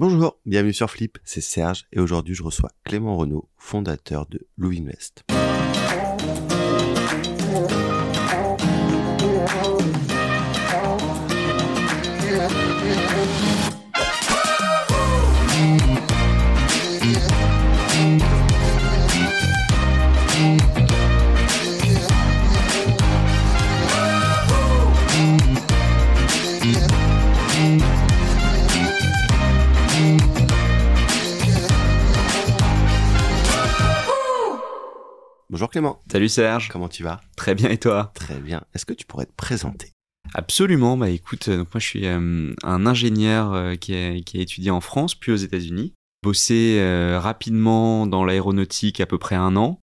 Bonjour, bienvenue sur Flip, c'est Serge et aujourd'hui je reçois Clément Renaud, fondateur de Louis Invest. Bonjour Clément. Salut Serge. Comment tu vas? Très bien et toi? Très bien. Est-ce que tu pourrais te présenter? Absolument. Bah écoute, euh, donc moi je suis euh, un ingénieur euh, qui, a, qui a étudié en France puis aux États-Unis. Bossé rapidement dans l'aéronautique à peu près un an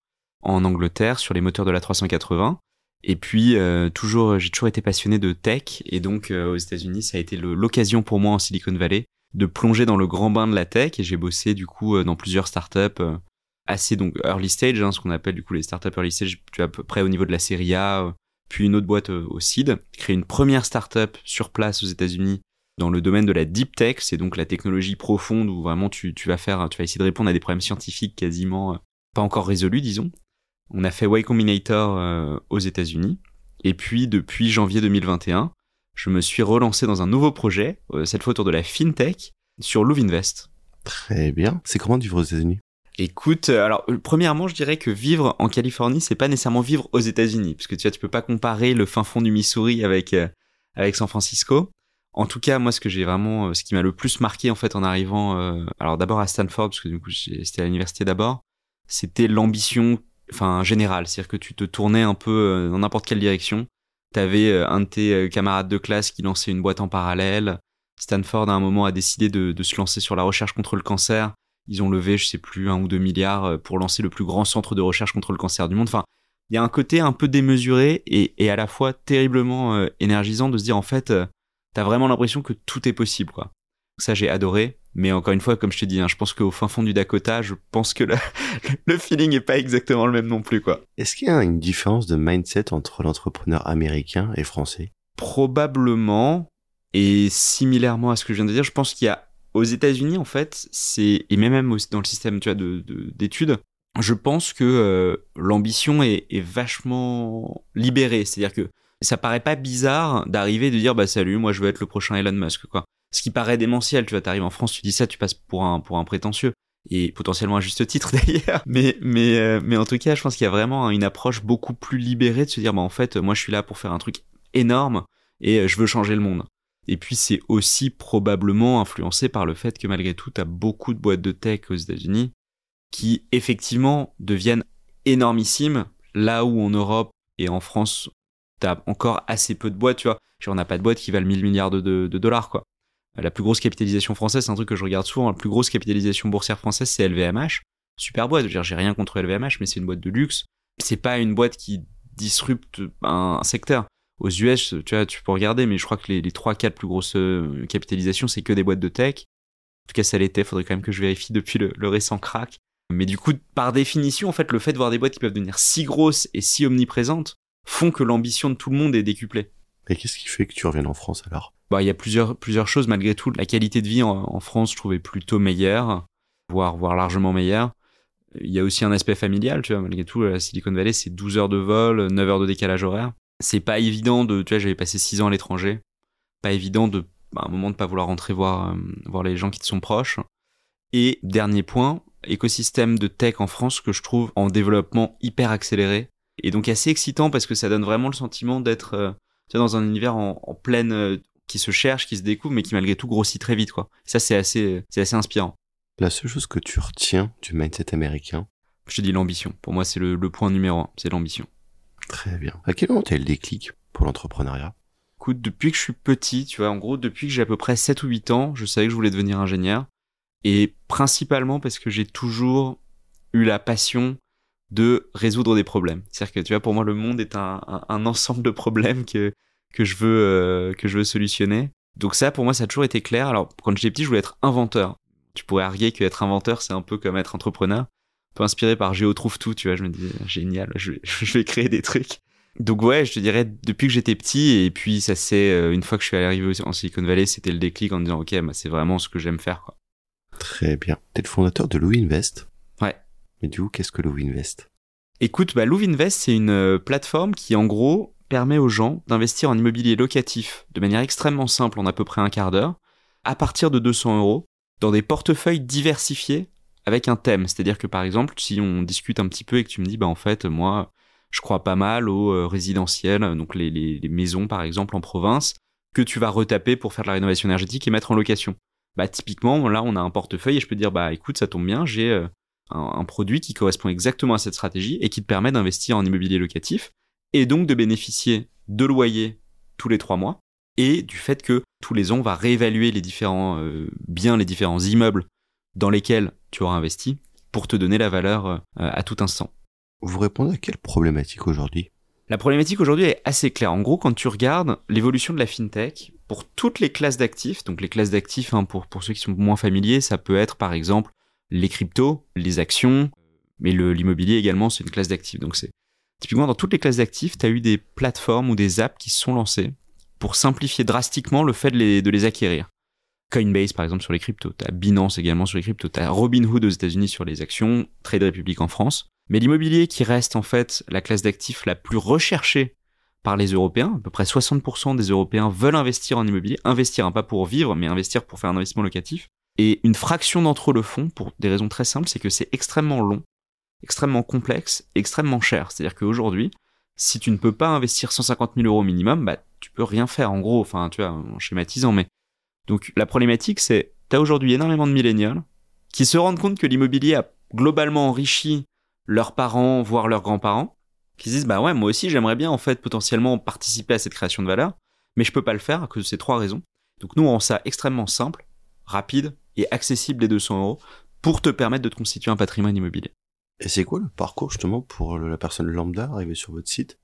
en Angleterre sur les moteurs de la 380. Et puis toujours, j'ai toujours été passionné de tech et donc aux États-Unis ça a été l'occasion pour moi en Silicon Valley de plonger dans le grand bain de la tech et j'ai bossé du coup dans plusieurs startups assez donc early stage, hein, ce qu'on appelle du coup les startups early stage, tu es à peu près au niveau de la série A, euh, puis une autre boîte euh, au seed, créer une première startup sur place aux États-Unis dans le domaine de la deep tech, c'est donc la technologie profonde où vraiment tu, tu vas faire, tu vas essayer de répondre à des problèmes scientifiques quasiment euh, pas encore résolus, disons. On a fait Y Combinator aux États-Unis. Et puis, depuis janvier 2021, je me suis relancé dans un nouveau projet, cette fois autour de la fintech, sur Louvinvest. Très bien. C'est comment vivre aux États-Unis? Écoute, euh, alors euh, premièrement, je dirais que vivre en Californie, c'est pas nécessairement vivre aux États-Unis, parce que tu vois, tu peux pas comparer le fin fond du Missouri avec euh, avec San Francisco. En tout cas, moi, ce que j'ai vraiment, ce qui m'a le plus marqué en fait en arrivant, alors d'abord à Stanford, parce que du coup, c'était à l'université d'abord, c'était l'ambition, enfin générale, c'est-à-dire que tu te tournais un peu dans n'importe quelle direction. T'avais un de tes camarades de classe qui lançait une boîte en parallèle. Stanford à un moment a décidé de, de se lancer sur la recherche contre le cancer ils ont levé, je sais plus, un ou deux milliards euh, pour lancer le plus grand centre de recherche contre le cancer du monde. Enfin, il y a un côté un peu démesuré et, à la fois terriblement euh, énergisant de se dire en fait, euh, t'as vraiment l'impression que tout est possible, quoi. Ça, j'ai adoré. Mais encore une fois, comme je t'ai dit, hein, je pense qu'au fin fond du Dakota, je pense que le, le feeling est pas exactement le même non plus, quoi. Est-ce qu'il y a une différence de mindset entre l'entrepreneur américain et français? Probablement. Et similairement à ce que je viens de dire, je pense qu'il y a aux États-Unis, en fait, c'est et même dans le système, tu vois, de d'études, je pense que euh, l'ambition est, vachement libérée. C'est-à-dire que ça paraît pas bizarre d'arriver et de dire bah salut, moi je veux être le prochain Elon Musk, quoi. Ce qui paraît démentiel, tu vois, t'arrives en France, tu dis ça, tu passes pour un pour un prétentieux et potentiellement à juste titre d'ailleurs. Mais mais euh, mais en tout cas, je pense qu'il y a vraiment une approche beaucoup plus libérée de se dire bah en fait, moi je suis là pour faire un truc énorme et je veux changer le monde. Et puis c'est aussi probablement influencé par le fait que malgré tout, tu as beaucoup de boîtes de tech aux États-Unis qui effectivement deviennent énormissimes, là où en Europe et en France, tu as encore assez peu de boîtes, tu vois. On n'a pas de boîtes qui valent 1000 milliards de, dollars, quoi. La plus grosse capitalisation française, c'est un truc que je regarde souvent, la plus grosse capitalisation boursière française, c'est LVMH. Super boîte, j'ai rien contre LVMH, mais c'est une boîte de luxe. C'est pas une boîte qui disrupte un secteur aux US, tu vois, tu peux regarder, mais je crois que les, les 3-4 plus grosses euh, capitalisations, c'est que des boîtes de tech. En tout cas, ça l'était, faudrait quand même que je vérifie depuis le, récent crack. Mais du coup, par définition, en fait, le fait de voir des boîtes qui peuvent devenir si grosses et si omniprésentes font que l'ambition de tout le monde est décuplée. Et qu'est-ce qui fait que tu reviennes en France alors? Bah, il y a plusieurs plusieurs choses malgré tout. La qualité de vie en, France, je trouvais plutôt meilleure, voire voire largement meilleure. Il y a aussi un aspect familial, tu vois, malgré tout, la Silicon Valley, c'est 12 heures de vol, 9 heures de décalage horaire c'est pas évident de, tu vois, j'avais passé six ans à l'étranger, pas évident de, à un moment de pas vouloir rentrer voir, euh, voir les gens qui te sont proches. Et dernier point, écosystème de tech en France que je trouve en développement hyper accéléré et donc assez excitant parce que ça donne vraiment le sentiment d'être euh, dans un univers en, en pleine euh, qui se cherche, qui se découvre, mais qui malgré tout grossit très vite quoi. Ça c'est assez c'est assez inspirant. La seule chose que tu retiens du mindset américain, je te dis l'ambition. Pour moi c'est le, le point numéro un, c'est l'ambition. Très bien. À quel moment tu as le déclic pour l'entrepreneuriat? Écoute, depuis que je suis petit, tu vois, en gros, depuis que j'ai à peu près 7 ou 8 ans, je savais que je voulais devenir ingénieur. Et principalement parce que j'ai toujours eu la passion de résoudre des problèmes. C'est-à-dire que, tu vois, pour moi, le monde est un, un, ensemble de problèmes que, que, je veux, euh, que je veux solutionner. Donc ça, pour moi, ça a toujours été clair. Alors, quand j'étais petit, je voulais être inventeur. Tu pourrais arguer qu'être inventeur, c'est un peu comme être entrepreneur peu inspiré par Géo trouve tout, tu vois. Je me dis, génial, je vais, je vais créer des trucs. Donc ouais, je te dirais depuis que j'étais petit et puis ça c'est euh, une fois que je suis arrivé en Silicon Valley, c'était le déclic en me disant ok, bah, c'est vraiment ce que j'aime faire quoi. Très bien. T'es le fondateur de Louis Invest. Ouais. Mais du coup, qu'est-ce que Louis Invest? Écoute, bah, Invest, c'est une euh, plateforme qui, en gros, permet aux gens d'investir en immobilier locatif de manière extrêmement simple en à peu près un quart d'heure, à partir de 200 euros, dans des portefeuilles diversifiés avec un thème. C'est-à-dire que par exemple, si on discute un petit peu et que tu me dis, bah en fait, moi, je crois pas mal aux euh, résidentiels, donc les, maisons par exemple en province, que tu vas retaper pour faire de la rénovation énergétique et mettre en location. Bah typiquement, là, on a un portefeuille et je peux dire, bah écoute, ça tombe bien, j'ai euh, un, un, produit qui correspond exactement à cette stratégie et qui te permet d'investir en immobilier locatif et donc de bénéficier de loyers tous les trois mois et du fait que tous les ans on va réévaluer les différents euh, biens, les différents immeubles dans lesquels tu auras investi pour te donner la valeur euh, à tout instant. Vous répondez à quelle problématique aujourd'hui? La problématique aujourd'hui est assez claire. En gros, quand tu regardes l'évolution de la fintech, pour toutes les classes d'actifs, donc les classes d'actifs, hein, pour, pour ceux qui sont moins familiers, ça peut être par exemple les cryptos, les actions, mais l'immobilier également, c'est une classe d'actifs. Donc c'est Typiquement, dans toutes les classes d'actifs, tu as eu des plateformes ou des apps qui se sont lancées pour simplifier drastiquement le fait de les, de les acquérir. Coinbase, par exemple, sur les cryptos. Tu Binance également sur les cryptos. Tu Robinhood aux États-Unis sur les actions, Trade Republic en France. Mais l'immobilier qui reste en fait la classe d'actifs la plus recherchée par les Européens, à peu près 60% des Européens veulent investir en immobilier, investir hein, pas pour vivre, mais investir pour faire un investissement locatif. Et une fraction d'entre eux le font pour des raisons très simples, c'est que c'est extrêmement long extrêmement complexe, extrêmement cher. C'est-à-dire qu'aujourd'hui, si tu ne peux pas investir 150 000 euros minimum, bah, tu peux rien faire en gros, enfin, tu vois, en schématisant, mais. Donc, la problématique, c'est, tu as aujourd'hui énormément de millénials qui se rendent compte que l'immobilier a globalement enrichi leurs parents, voire leurs grands-parents, qui se disent, bah ouais, moi aussi, j'aimerais bien, en fait, potentiellement participer à cette création de valeur, mais je peux pas le faire à cause de ces trois raisons. Donc, nous, on rend ça extrêmement simple, rapide et accessible les 200 euros pour te permettre de te constituer un patrimoine immobilier. Et c'est quoi le parcours justement pour la personne lambda arriver sur votre site?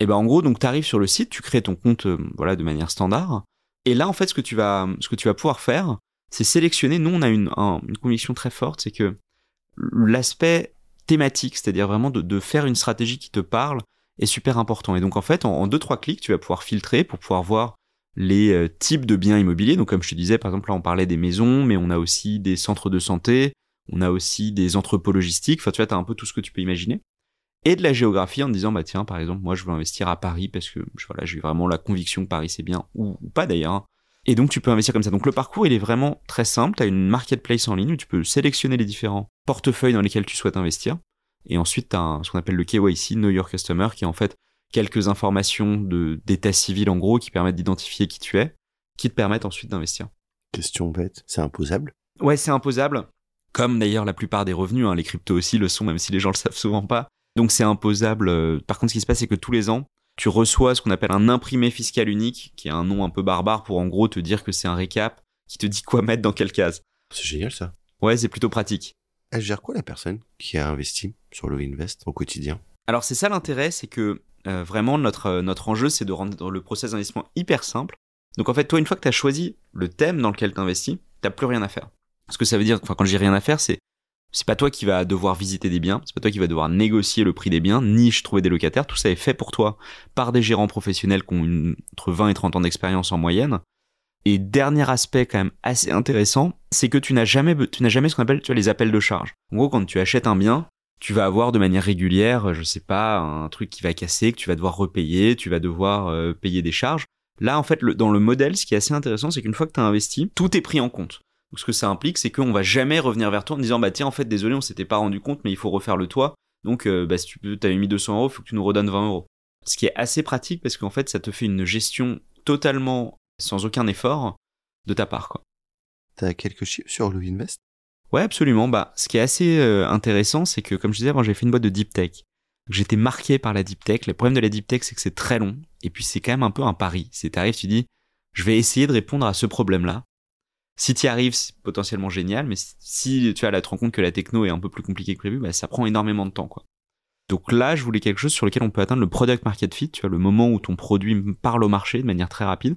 Eh ben en gros, donc tu arrives sur le site, tu crées ton compte euh, voilà de manière standard. Et là en fait, ce que tu vas tu pouvoir faire, c'est sélectionner. Nous, on a une, conviction très forte, c'est que l'aspect thématique, c'est-à-dire vraiment de, faire une stratégie qui te parle, est super important. Et donc en fait, en, deux trois clics, tu vas pouvoir filtrer pour pouvoir voir les euh, types de biens immobiliers. Donc comme je te disais, par exemple là, on parlait des maisons, mais on a aussi des centres de santé, on a aussi des entrepôts logistiques. Enfin, tu vois, t'as un peu tout ce que tu peux imaginer. Et de la géographie en disant, bah tiens, par exemple, moi, je veux investir à Paris parce que voilà, j'ai vraiment la conviction que Paris c'est bien, ou, pas d'ailleurs. Et donc, tu peux investir comme ça. Donc, le parcours, il est vraiment très simple. Tu as une marketplace en ligne où tu peux sélectionner les différents portefeuilles dans lesquels tu souhaites investir. Et ensuite, tu as ce qu'on appelle le KYC, Know Your Customer, qui est en fait quelques informations d'état civil, en gros, qui permettent d'identifier qui tu es, qui te permettent ensuite d'investir. Question bête, c'est imposable? Ouais, c'est imposable comme d'ailleurs la plupart des revenus, hein, les cryptos aussi le sont, même si les gens le savent souvent pas. Donc c'est imposable. Euh, par contre, ce qui se passe, c'est que tous les ans, tu reçois ce qu'on appelle un imprimé fiscal unique, qui est un nom un peu barbare pour en gros te dire que c'est un récap qui te dit quoi mettre dans quelle case. C'est génial ça. Ouais, c'est plutôt pratique. Elle gère quoi la personne qui a investi sur le Invest au quotidien? Alors c'est ça l'intérêt, c'est que euh, vraiment notre, euh, notre enjeu c'est de rendre le process d'investissement hyper simple. Donc en fait, toi, une fois que tu as choisi le thème dans lequel tu investis, tu plus rien à faire. Ce que ça veut dire, enfin, quand j'ai rien à faire, c'est c'est pas toi qui va devoir visiter des biens, c'est pas toi qui va devoir négocier le prix des biens, ni trouver des locataires, tout ça est fait pour toi par des gérants professionnels qui ont entre 20 et 30 ans d'expérience en moyenne. Et dernier aspect quand même assez intéressant, c'est que tu n'as jamais, tu n'as jamais ce qu'on appelle, les appels de charge. En gros, quand tu achètes un bien, tu vas avoir de manière régulière, je sais pas, un truc qui va casser, que tu vas devoir repayer, tu vas devoir euh, payer des charges. Là, en fait, dans le modèle, ce qui est assez intéressant, c'est qu'une fois que tu as investi, tout est pris en compte. Donc ce que ça implique, c'est qu'on va jamais revenir vers toi en disant bah tiens en fait désolé on s'était pas rendu compte mais il faut refaire le toit. Donc euh, bah si tu peux t'avais mis 200 euros, faut que tu nous redonnes 20 euros. Ce qui est assez pratique parce qu'en fait ça te fait une gestion totalement sans aucun effort de ta part quoi. T'as quelques chiffres sur Louis Invest Ouais absolument. Bah ce qui est assez euh, intéressant c'est que comme je disais avant j'ai fait une boîte de deep tech. J'étais marqué par la deep tech. Le problème de la deep tech c'est que c'est très long et puis c'est quand même un peu un pari. C'est t'arrives tu dis je vais essayer de répondre à ce problème là si tu y arrives, c'est potentiellement génial, mais si tu as te rends compte que la techno est un peu plus compliquée que prévu, bah, ça prend énormément de temps, quoi. Donc là, je voulais quelque chose sur lequel on peut atteindre le product market fit, tu vois, le moment où ton produit parle au marché de manière très rapide.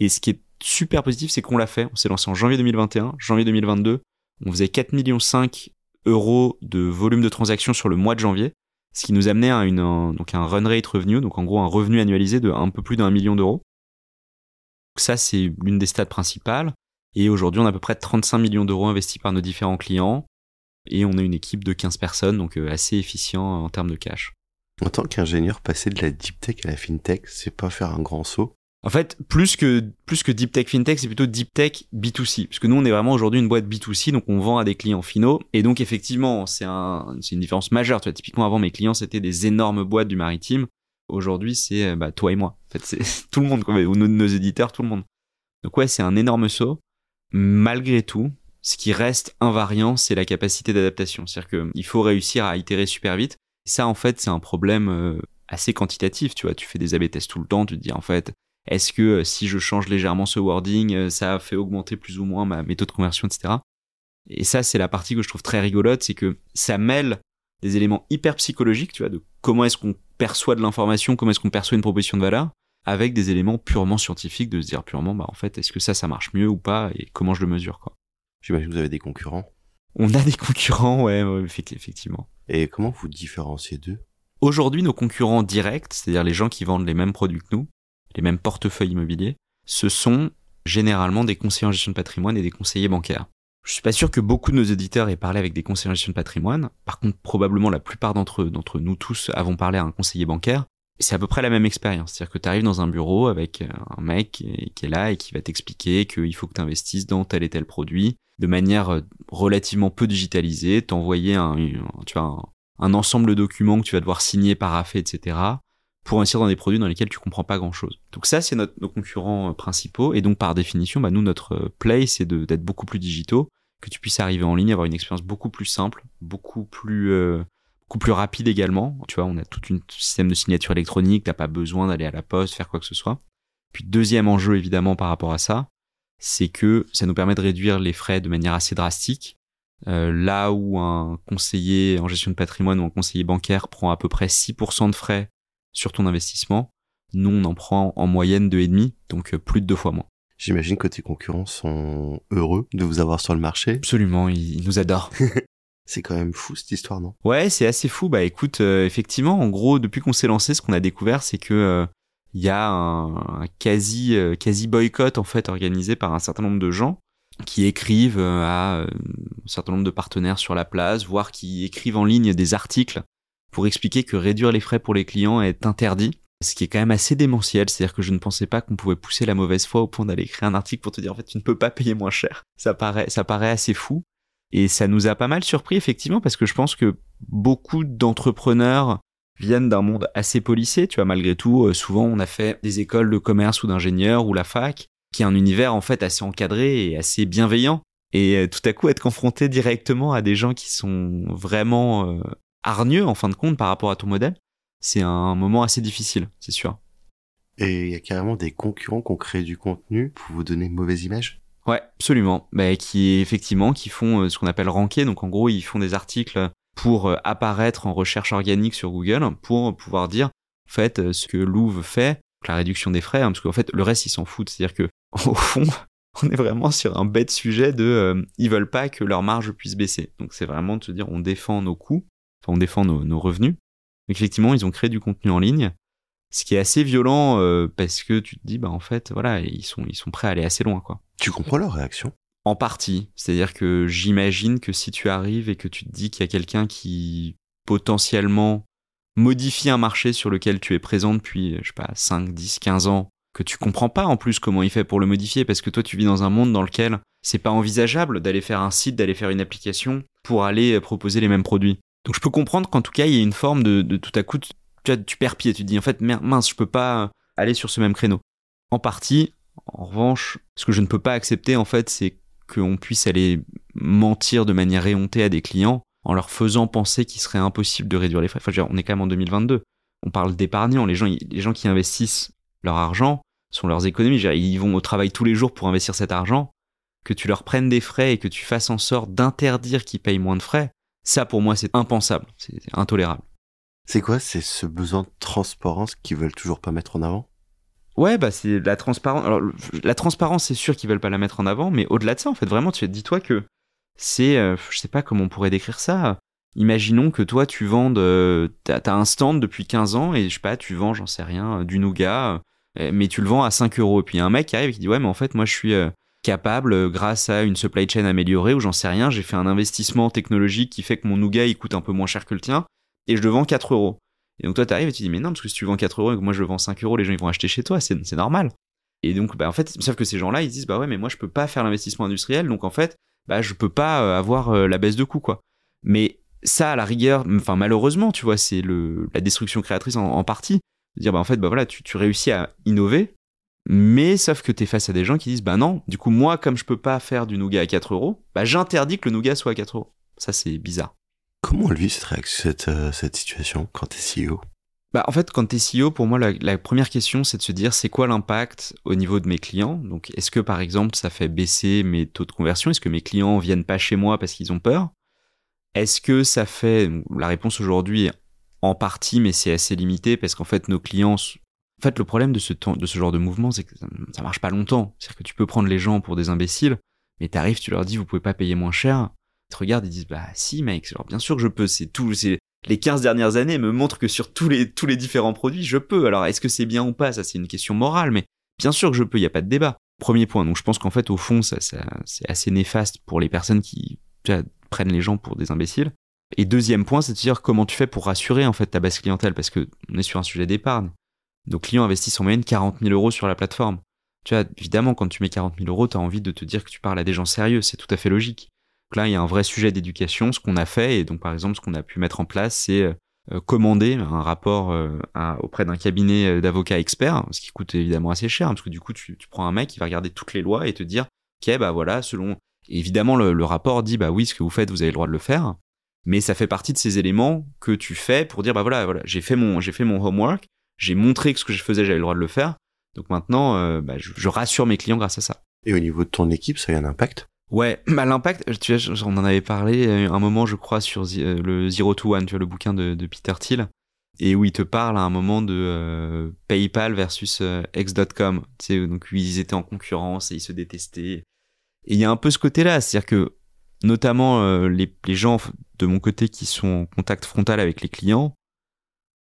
Et ce qui est super positif, c'est qu'on l'a fait. On s'est lancé en janvier 2021, janvier 2022. On faisait 4 millions 5 euros de volume de transactions sur le mois de janvier, ce qui nous amenait à un, donc un run rate revenu, donc en gros un revenu annualisé de un peu plus d'un million d'euros. Ça, c'est l'une des stats principales. Et aujourd'hui, on a à peu près 35 millions d'euros investis par nos différents clients. Et on a une équipe de 15 personnes, donc euh, assez efficient en termes de cash. En tant qu'ingénieur, passer de la deep tech à la fintech, c'est pas faire un grand saut? En fait, plus que, plus que deep tech fintech, c'est plutôt deep tech B2C. Parce que nous, on est vraiment aujourd'hui une boîte B2C, donc on vend à des clients finaux. Et donc, effectivement, c'est un, c'est une différence majeure. Tu vois, typiquement, avant, mes clients, c'était des énormes boîtes du maritime. Aujourd'hui, c'est euh, bah, toi et moi. En fait, c'est tout le monde, quoi, ou nos, nos éditeurs, tout le monde. Donc ouais, c'est un énorme saut. Malgré tout, ce qui reste invariant, c'est la capacité d'adaptation. C'est-à-dire qu'il faut réussir à itérer super vite. Et ça, en fait, c'est un problème euh, assez quantitatif. Tu vois, tu fais des A/B tests tout le temps. Tu te dis, en fait, est-ce que euh, si je change légèrement ce wording, euh, ça fait augmenter plus ou moins ma méthode de conversion, etc. Et ça, c'est la partie que je trouve très rigolote, c'est que ça mêle des éléments hyper psychologiques, tu vois, de comment est-ce qu'on perçoit de l'information, comment est-ce qu'on perçoit une proposition de valeur, avec des éléments purement scientifiques, de se dire purement, bah en fait, est-ce que ça, ça marche mieux ou pas, et comment je le mesure, quoi. J'imagine que vous avez des concurrents. On a des concurrents, ouais, ouais effectivement. Et comment vous différenciez d'eux? Aujourd'hui, nos concurrents directs, c'est-à-dire les gens qui vendent les mêmes produits que nous, les mêmes portefeuilles immobiliers, ce sont généralement des conseillers en gestion de patrimoine et des conseillers bancaires. Je suis pas sûr que beaucoup de nos éditeurs aient parlé avec des conseillers en gestion de patrimoine. Par contre, probablement la plupart d'entre d'entre nous tous avons parlé à un conseiller bancaire. C'est à peu près la même expérience. C'est-à-dire que tu arrives dans un bureau avec un mec qui est là et qui va t'expliquer qu'il faut que tu investisses dans tel et tel produit de manière relativement peu digitalisée, t'envoyer un, ensemble de documents que tu vas devoir signer, paraffer, etc pour investir dans des produits dans lesquels tu comprends pas grand chose. Donc ça, c'est nos concurrents euh, principaux. Et donc, par définition, bah, nous, notre euh, play, c'est d'être beaucoup plus digitaux, que tu puisses arriver en ligne, avoir une expérience beaucoup plus simple, beaucoup plus, euh, beaucoup plus rapide également. Tu vois, on a tout un système de signature électronique, t'as pas besoin d'aller à la poste, faire quoi que ce soit. Puis, deuxième enjeu, évidemment, par rapport à ça, c'est que ça nous permet de réduire les frais de manière assez drastique. Euh, là où un conseiller en gestion de patrimoine ou un conseiller bancaire prend à peu près 6% de frais sur ton investissement. Nous, on en prend en moyenne deux et demi, donc euh, plus de deux fois moins. J'imagine que tes concurrents sont heureux de vous avoir sur le marché. Absolument, ils, nous adorent. c'est quand même fou cette histoire, non? Ouais, c'est assez fou. Bah écoute, euh, effectivement, en gros, depuis qu'on s'est lancé, ce qu'on a découvert, c'est que il euh, y a un, quasi quasi boycott en fait organisé par un certain nombre de gens qui écrivent à un certain nombre de partenaires sur la place, voire qui écrivent en ligne des articles pour expliquer que réduire les frais pour les clients est interdit. Ce qui est quand même assez démentiel, c'est-à-dire que je ne pensais pas qu'on pouvait pousser la mauvaise foi au point d'aller écrire un article pour te dire en fait tu ne peux pas payer moins cher. Ça paraît, ça paraît assez fou. Et ça nous a pas mal surpris effectivement parce que je pense que beaucoup d'entrepreneurs viennent d'un monde assez policé. Tu vois, malgré tout, euh, souvent on a fait des écoles de commerce ou d'ingénieur ou la fac, qui est un univers en fait assez encadré et assez bienveillant. Et euh, tout à coup être confronté directement à des gens qui sont vraiment euh, hargneux en fin de compte par rapport à ton modèle, c'est un moment assez difficile, c'est sûr. Et il y a carrément des concurrents qui ont créé du contenu pour vous donner une mauvaise image? Ouais, absolument. Bah, qui effectivement qui font euh, ce qu'on appelle ranker. Donc en gros, ils font des articles pour euh, apparaître en recherche organique sur Google pour pouvoir dire en fait euh, ce que Louvre fait, la réduction des frais, hein, parce qu'en fait le reste ils s'en foutent. C'est-à-dire que au fond, on est vraiment sur un bête sujet de ils veulent pas que leur marge puisse baisser. Donc c'est vraiment de se dire on défend nos coûts on défend nos, revenus. Effectivement, ils ont créé du contenu en ligne, ce qui est assez violent euh, parce que tu te dis, bah en fait, voilà, ils sont, ils sont prêts à aller assez loin, quoi. Tu comprends leur réaction? En partie, c'est-à-dire que j'imagine que si tu arrives et que tu te dis qu'il y a quelqu'un qui potentiellement modifie un marché sur lequel tu es présent depuis, je sais pas, 5, 10, 15 ans, que tu comprends pas en plus comment il fait pour le modifier parce que toi tu vis dans un monde dans lequel c'est pas envisageable d'aller faire un site, d'aller faire une application pour aller proposer les mêmes produits. Donc je peux comprendre qu'en tout cas, il y a une forme de, de tout à coup, tu, tu perds pied, tu te dis en fait, mince, je peux pas aller sur ce même créneau. En partie, en revanche, ce que je ne peux pas accepter en fait, c'est qu'on puisse aller mentir de manière éhontée à des clients en leur faisant penser qu'il serait impossible de réduire les frais. Enfin, on est quand même en 2022. On parle d'épargnants. Les gens, les gens qui investissent leur argent sont leurs économies. ils vont au travail tous les jours pour investir cet argent. Que tu leur prennes des frais et que tu fasses en sorte d'interdire qu'ils payent moins de frais, ça, pour moi, c'est impensable, c'est intolérable. C'est quoi C'est ce besoin de transparence qu'ils veulent toujours pas mettre en avant? Ouais, bah c'est la transparence. Alors, la transparence, c'est sûr qu'ils veulent pas la mettre en avant, mais au-delà de ça, en fait, vraiment, tu dis-toi que c'est, euh, je sais pas comment on pourrait décrire ça. Imaginons que toi, tu vendes, euh, t'as as un stand depuis 15 ans et je sais pas, tu vends, j'en sais rien, du nougat, euh, mais tu le vends à 5 euros. Et puis un mec qui arrive et qui dit ouais, mais en fait, moi, je suis capable, grâce à une supply chain améliorée, ou j'en sais rien, j'ai fait un investissement technologique qui fait que mon nougat il coûte un peu moins cher que le tien, et je le vends 4 euros. Et donc toi, tu arrives et tu dis, mais non, parce que si tu vends 4 euros et que moi je vends 5 euros, les gens ils vont acheter chez toi, c'est normal. Et donc, bah, en fait, sauf que ces gens-là, ils disent, bah ouais, mais moi je peux pas faire l'investissement industriel, donc en fait, bah je peux pas euh, avoir euh, la baisse de coût, quoi. Mais ça, à la rigueur, enfin malheureusement, tu vois, c'est le la destruction créatrice en, partie. De dire, bah en fait, bah voilà, tu, tu réussis à innover, mais sauf que tu es face à des gens qui disent, bah non, du coup, moi, comme je peux pas faire du nougat à 4 euros, bah j'interdis que le nougat soit à 4 euros. Ça, c'est bizarre. Comment vit cette, cette, euh, cette situation quand tu es CEO bah, en fait, quand tu es CEO, pour moi, la, première question, c'est de se dire, c'est quoi l'impact au niveau de mes clients? Donc, est-ce que, par exemple, ça fait baisser mes taux de conversion? Est-ce que mes clients viennent pas chez moi parce qu'ils ont peur? Est-ce que ça fait... La réponse aujourd'hui est en partie, mais c'est assez limité parce qu'en fait, nos clients... En fait, le problème de ce, de ce genre de mouvement, c'est que ça, marche pas longtemps. C'est-à-dire que tu peux prendre les gens pour des imbéciles, mais tu arrives, tu leur dis, vous pouvez pas payer moins cher. Regardent, ils disent, bah si, mec, bien sûr que je peux, c'est tout, c'est les 15 dernières années me montrent que sur tous les, tous les différents produits, je peux. Alors, est-ce que c'est bien ou pas? Ça, c'est une question morale, mais bien sûr que je peux, il n'y a pas de débat. Premier point. Donc, je pense qu'en fait, au fond, ça, ça c'est assez néfaste pour les personnes qui prennent les gens pour des imbéciles. Et deuxième point, c'est de dire comment tu fais pour rassurer en fait ta base clientèle, parce que on est sur un sujet d'épargne. Nos clients investissent en moyenne 40 000 euros sur la plateforme. Tu vois, évidemment, quand tu mets 40 000 euros, tu as envie de te dire que tu parles à des gens sérieux, c'est tout à fait logique là, il y a un vrai sujet d'éducation. Ce qu'on a fait, et donc par exemple, ce qu'on a pu mettre en place, c'est euh, commander un rapport euh, auprès d'un cabinet euh, d'avocats experts, ce qui coûte évidemment assez cher, parce que du coup, tu, prends un mec qui va regarder toutes les lois et te dire, ok, bah voilà, selon... évidemment, le, rapport dit, bah oui, ce que vous faites, vous avez le droit de le faire, mais ça fait partie de ces éléments que tu fais pour dire, bah voilà, j'ai fait mon, fait mon homework, j'ai montré que ce que je faisais, j'avais le droit de le faire, donc maintenant, bah, je, je rassure mes clients grâce à ça. Et au niveau de ton équipe, ça a un impact? Ouais, bah l'impact, tu vois, on en avait parlé euh, un moment, je crois, sur euh, le Zero to One, tu vois, le bouquin de, Peter Thiel, et où il te parle à un moment de euh, PayPal versus X.com, tu sais, donc ils étaient en concurrence et ils se détestaient. Et il y a un peu ce côté-là, c'est-à-dire que notamment les, les gens de mon côté qui sont en contact frontal avec les clients,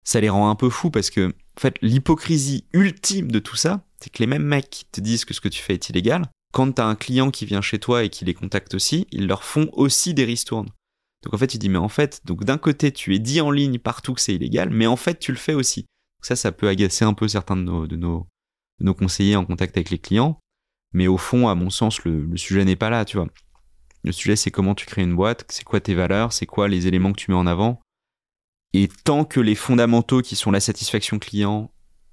ça les rend un peu fous parce que, en fait, l'hypocrisie ultime de tout ça, c'est que les mêmes mecs te disent que ce que tu fais est illégal, quand tu as un client qui vient chez toi et qui les contacte aussi, ils leur font aussi des ristournes. Donc en fait, tu dis, mais en fait, donc d'un côté, tu es dit en ligne partout que c'est illégal, mais en fait, tu le fais aussi. Ça, ça peut agacer un peu certains de nos, de nos, conseillers en contact avec les clients. Mais au fond, à mon sens, le, le sujet n'est pas là, tu vois. Le sujet, c'est comment tu crées une boîte, c'est quoi tes valeurs, c'est quoi les éléments que tu mets en avant. Et tant que les fondamentaux qui sont la satisfaction client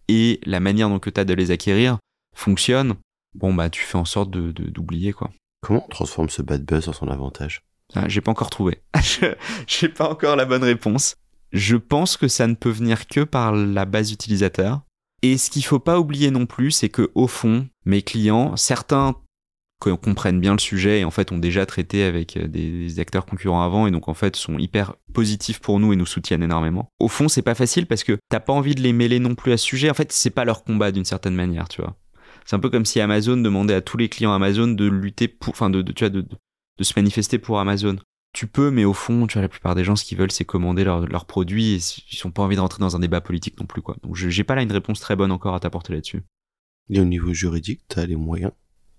et la manière dont tu as de les acquérir fonctionnent, bon bah tu fais en sorte de d'oublier quoi. Comment on transforme ce bad buzz en son avantage? Ah, J'ai pas encore trouvé. J'ai pas encore la bonne réponse. Je pense que ça ne peut venir que par la base utilisateur. Et ce qu'il faut pas oublier non plus, c'est que au fond, mes clients, certains comprennent bien le sujet et en fait ont déjà traité avec euh, des acteurs concurrents avant et donc en fait sont hyper positifs pour nous et nous soutiennent énormément. Au fond, c'est pas facile parce que t'as pas envie de les mêler non plus à ce sujet. En fait, c'est pas leur combat d'une certaine manière, tu vois. C'est un peu comme si Amazon demandait à tous les clients Amazon de lutter pour, enfin, de, tu vois, de, de, se manifester pour Amazon. Tu peux, mais au fond, tu vois, la plupart des gens, ce qu'ils veulent, c'est commander leurs produits et ils n'ont pas envie de rentrer dans un débat politique non plus, quoi. Donc, j'ai pas là une réponse très bonne encore à t'apporter là-dessus. Et au niveau juridique, tu as les moyens?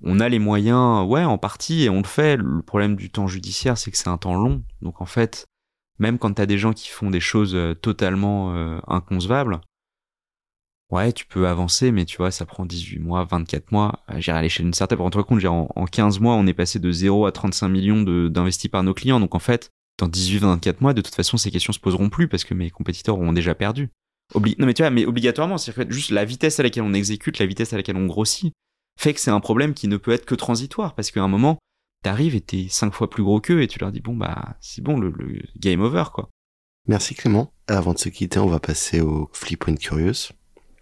On a les moyens, ouais, en partie, et on le fait. Le problème du temps judiciaire, c'est que c'est un temps long. Donc, en fait, même quand tu as des gens qui font des choses euh, totalement euh, inconcevables, ouais, tu peux avancer, mais tu vois, ça prend 18 mois, 24 mois. Euh, J'irai à l'échelle d'une startup. Rends-toi compte, en, en 15 mois, on est passé de 0 à 35 millions d'investis par nos clients. Donc en fait, dans 18-24 mois, de toute façon, ces questions se poseront plus parce que mes compétiteurs auront déjà perdu. non mais tu vois, mais obligatoirement, c'est juste la vitesse à laquelle on exécute, la vitesse à laquelle on grossit, fait que c'est un problème qui ne peut être que transitoire parce qu'à un moment, t'arrives et t'es cinq fois plus gros qu'eux et tu leur dis bon bah c'est bon le, le, game over quoi. Merci Clément. Avant de se quitter, on va passer au Flip Point Curious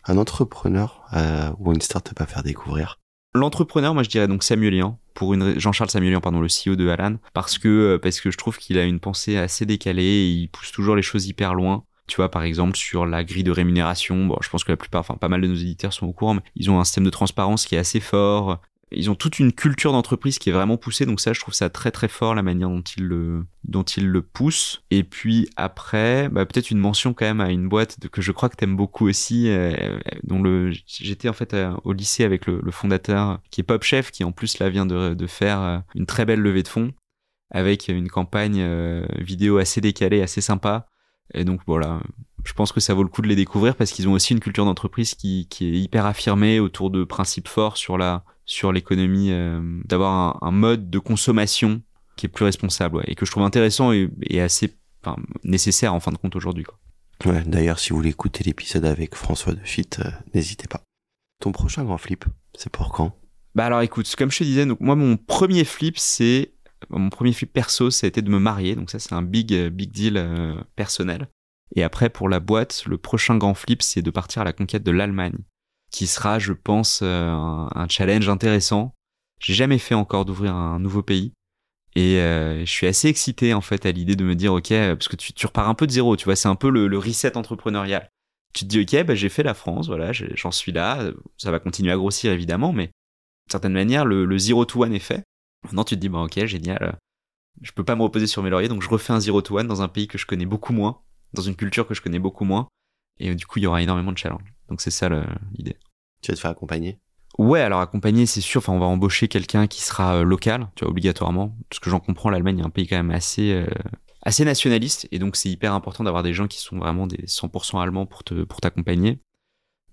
un entrepreneur euh, ou une startup à faire découvrir? L'entrepreneur, moi je dirais donc Samuelian, pour une Jean-Charles Samuelian, pardon, le CEO de Alan, parce que euh, parce que je trouve qu'il a une pensée assez décalée et il pousse toujours les choses hyper loin. Tu vois, par exemple, sur la grille de rémunération, bon, je pense que la plupart, enfin, pas mal de nos éditeurs sont au courant, mais ils ont un système de transparence qui est assez fort. Ils ont toute une culture d'entreprise qui est vraiment poussée, donc ça, je trouve ça très très fort la manière dont ils le, dont ils le poussent. Et puis après, bah, peut-être une mention quand même à une boîte que je crois que t'aimes beaucoup aussi, euh, dont le, j'étais en fait euh, au lycée avec le, fondateur qui est Pop Chef, qui en plus là vient de, faire euh, une très belle levée de fonds avec une campagne euh, vidéo assez décalée, assez sympa. Et donc voilà, je pense que ça vaut le coup de les découvrir parce qu'ils ont aussi une culture d'entreprise qui, qui est hyper affirmée autour de principes forts sur la sur l'économie, euh, d'avoir un, un, mode de consommation qui est plus responsable ouais, et que je trouve intéressant et, et assez enfin, nécessaire en fin de compte aujourd'hui. Ouais, d'ailleurs, si vous voulez écouter l'épisode avec François de Fitt, euh, n'hésitez pas. Ton prochain grand flip, c'est pour quand? Bah alors écoute, comme je te disais, donc moi mon premier flip c'est mon premier flip perso, ça a été de me marier, donc ça c'est un big big deal euh, personnel. Et après pour la boîte, le prochain grand flip c'est de partir à la conquête de l'Allemagne qui sera, je pense, euh, un, challenge intéressant. J'ai jamais fait encore d'ouvrir un nouveau pays. Et euh, je suis assez excité en fait à l'idée de me dire ok parce que tu, tu repars un peu de zéro tu vois c'est un peu le, le, reset entrepreneurial tu te dis ok bah, j'ai fait la France voilà j'en suis là ça va continuer à grossir évidemment mais d'une certaine manière le, le zero to one est fait maintenant tu te dis bah ok génial je peux pas me reposer sur mes lauriers donc je refais un zero to one dans un pays que je connais beaucoup moins dans une culture que je connais beaucoup moins et du coup il y aura énormément de challenges donc c'est ça l'idée. Tu vas te faire accompagner? Ouais, alors accompagner, c'est sûr. Enfin, on va embaucher quelqu'un qui sera euh, local, tu vois, obligatoirement. Parce que j'en comprends, l'Allemagne est un pays quand même assez euh, assez nationaliste, et donc c'est hyper important d'avoir des gens qui sont vraiment des 100% allemands pour te pour t'accompagner.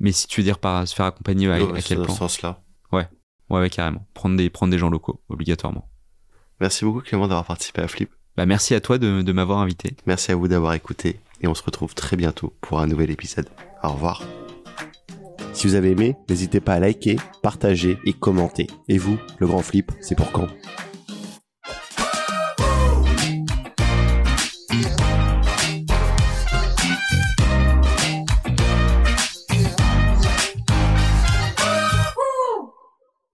Mais si tu veux dire par se faire accompagner à, ouais, à quel plan ce sens-là. Ouais, ouais, ouais, carrément. Prendre des prendre des gens locaux, obligatoirement. Merci beaucoup Clément d'avoir participé à Flip. Bah merci à toi de, de m'avoir invité. Merci à vous d'avoir écouté, et on se retrouve très bientôt pour un nouvel épisode. Au revoir. Si vous avez aimé, n'hésitez pas à liker, partager et commenter. Et vous, le grand flip, c'est pour quand?